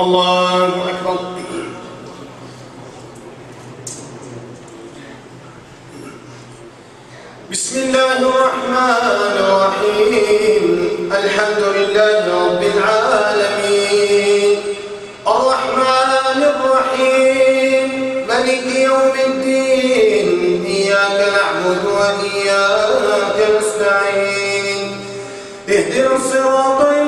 الله أكبر. بسم الله الرحمن الرحيم. الحمد لله رب العالمين. الرحمن الرحيم. ملك يوم الدين. إياك نعبد وإياك نستعين. اهدنا الصراط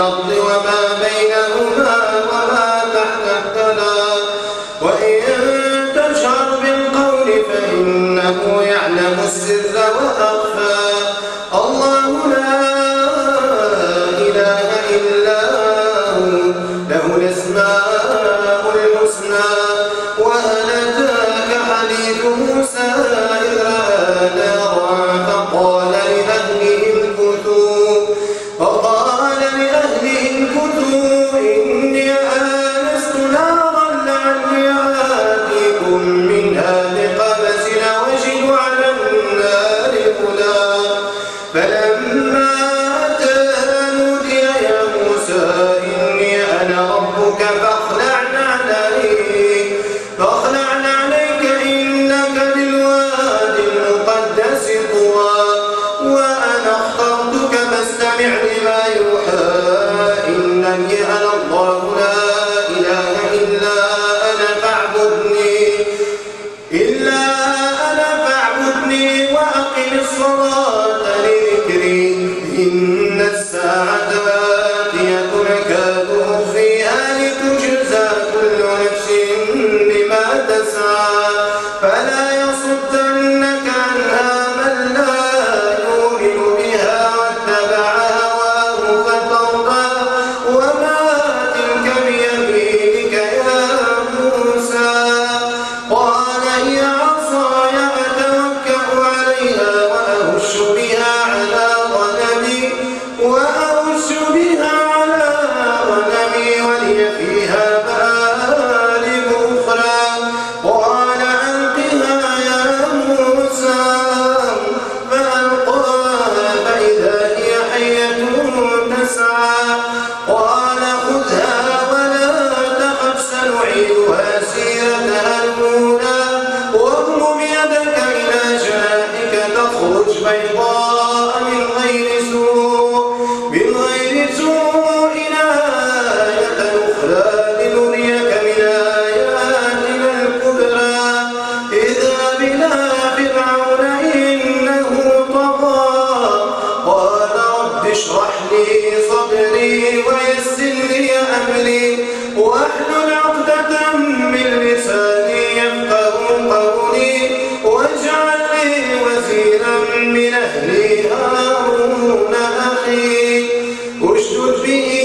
الأرض be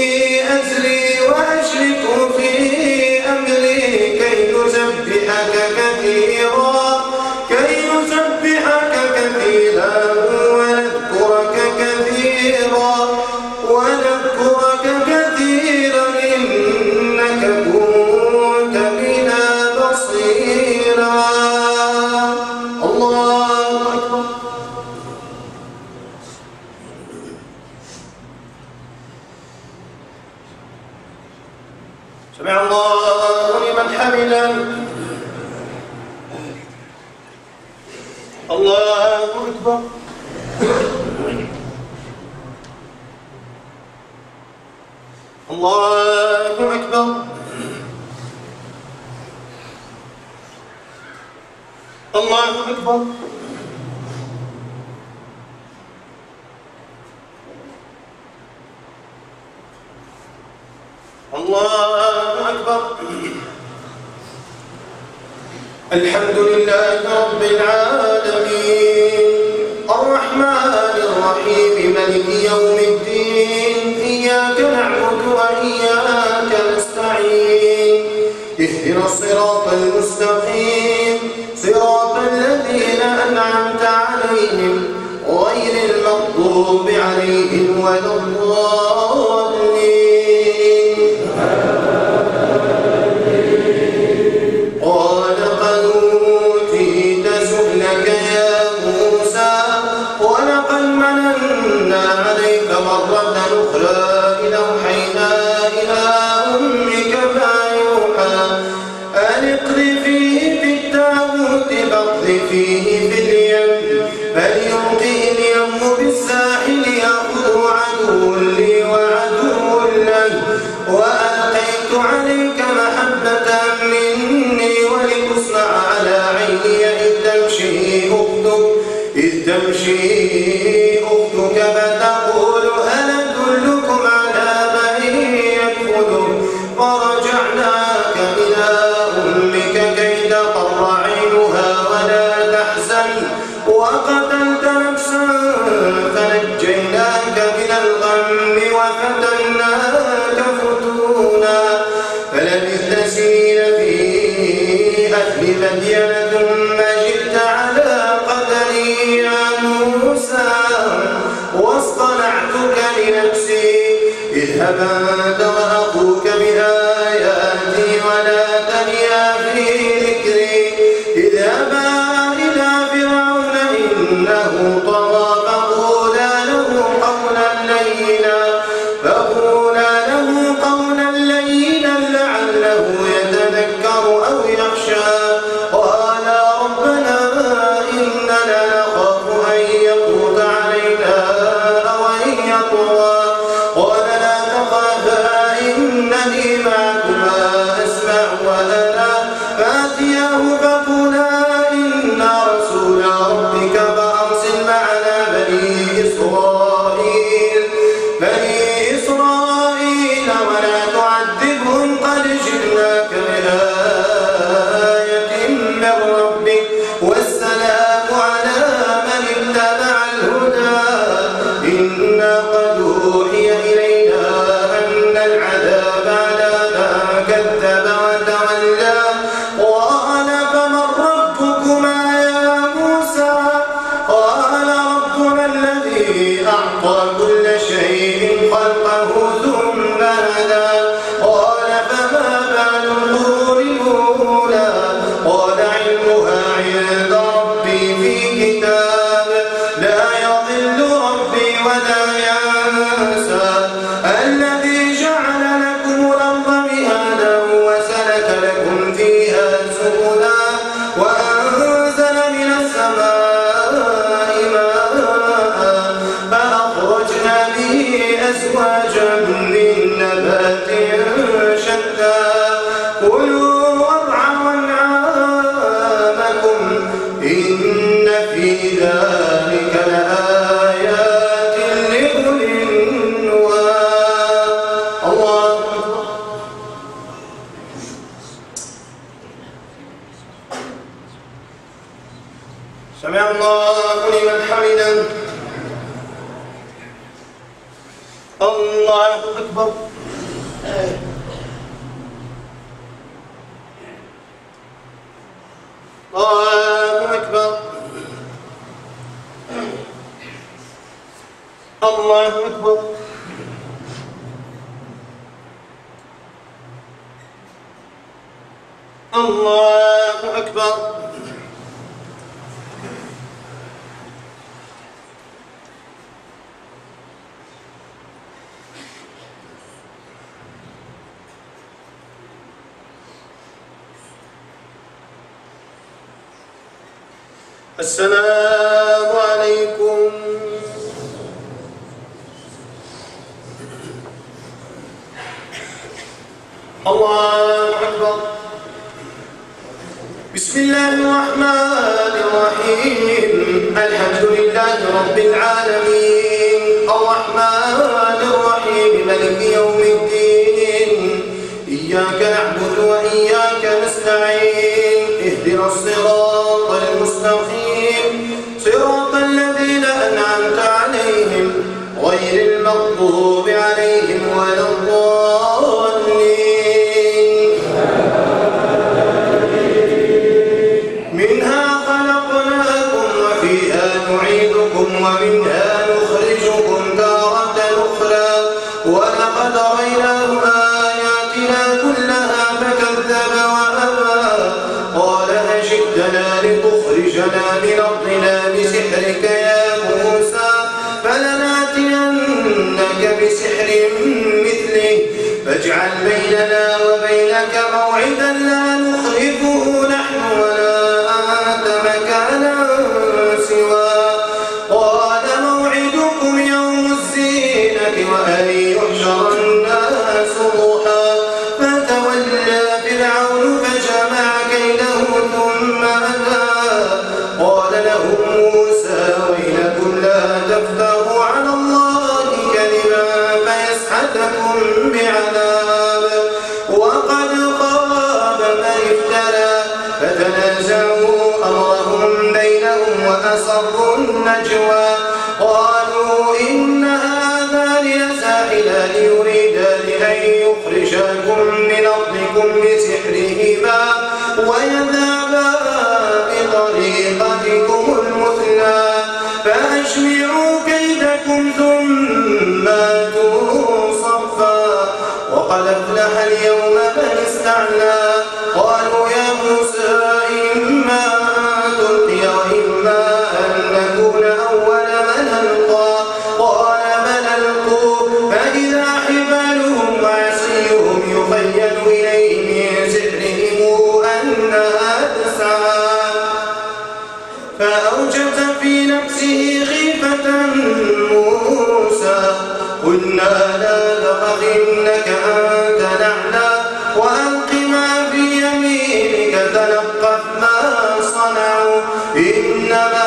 حملا. حمدا الله أكبر. الله أكبر. الله أكبر. الله أكبر. الحمد لله رب العالمين. الرحمن الرحيم ملك يوم الدين إياك نعبد وإياك نستعين. اهدنا الصراط المستقيم صراط الذين أنعمت عليهم غير المغضوب عليهم ولا الضالين. عليك مرة أخرى Well, أزواجا الله أكبر. الله أكبر. السلام الله أكبر. بسم الله الرحمن الرحيم. الحمد لله رب العالمين. الرحمن الرحيم. ملك يوم الدين. إياك نعبد وإياك نستعين. اهدنا الصراط المستقيم. صراط الذين أنعمت عليهم. غير المغضوب يأتيك بسحر مثله فاجعل بيننا وبينك موعدا لا إنما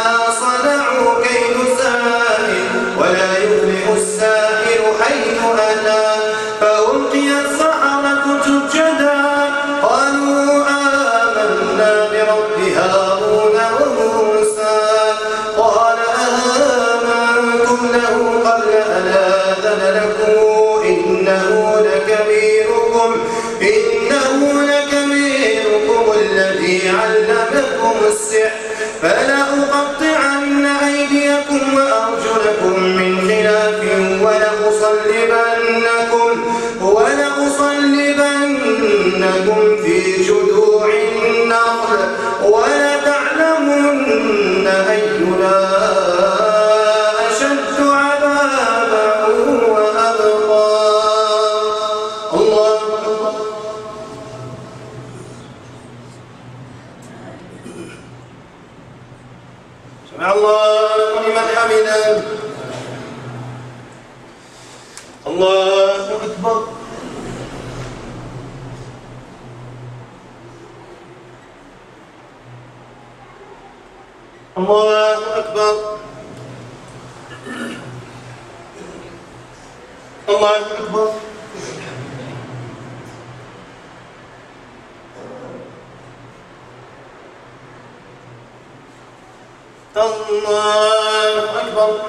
لتكن في جذوع النخل ولتعلمن أينا أشد عذابا وأبقى. الله سمع الله لمن حمده. الله أكبر. الله أكبر. الله أكبر. الله أكبر.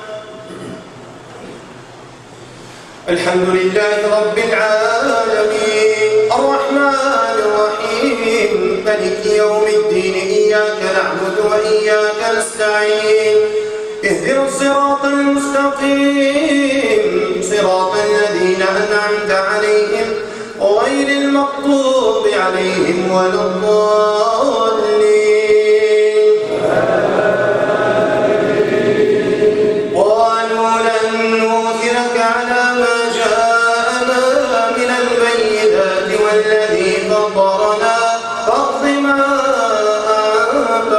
الحمد لله رب العالمين. الرحمن الرحيم. ملك يوم الدين. إياك نعبد وإياك نستعين. اهدنا الصراط المستقيم. صراط الذين أنعمت عليهم غير المقطوب عليهم ولا الضالين.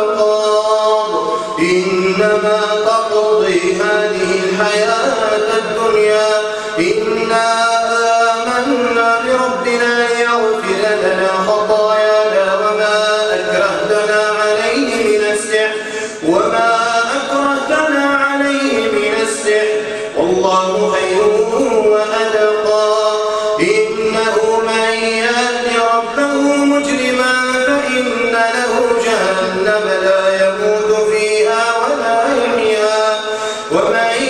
والأبصار إنما تقضي هذا ومن يأته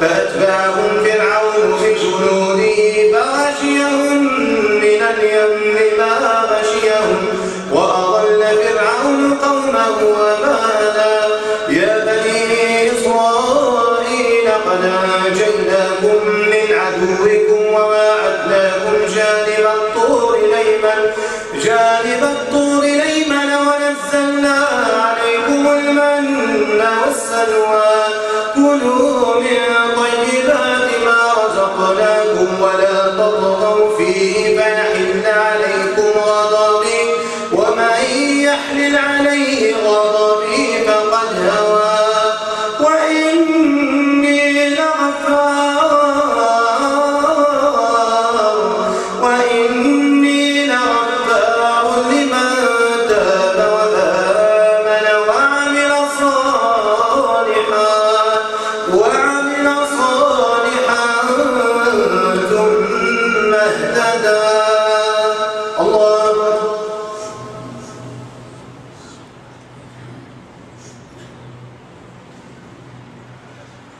فأتبعهم فرعون بجنوده فغشيهم من اليم ما غشيهم وأضل فرعون قومه وما يا بني إسرائيل قد أنجيناكم من عدوكم وواعدناكم جانب الطور الأيمن جانب الطور الأيمن ونزلنا عليكم المن والسلوى. كلوا رزقناكم ولا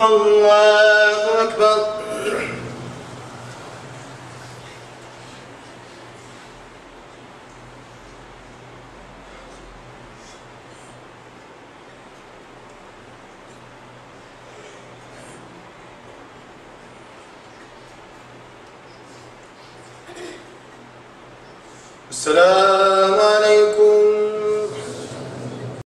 الله أكبر.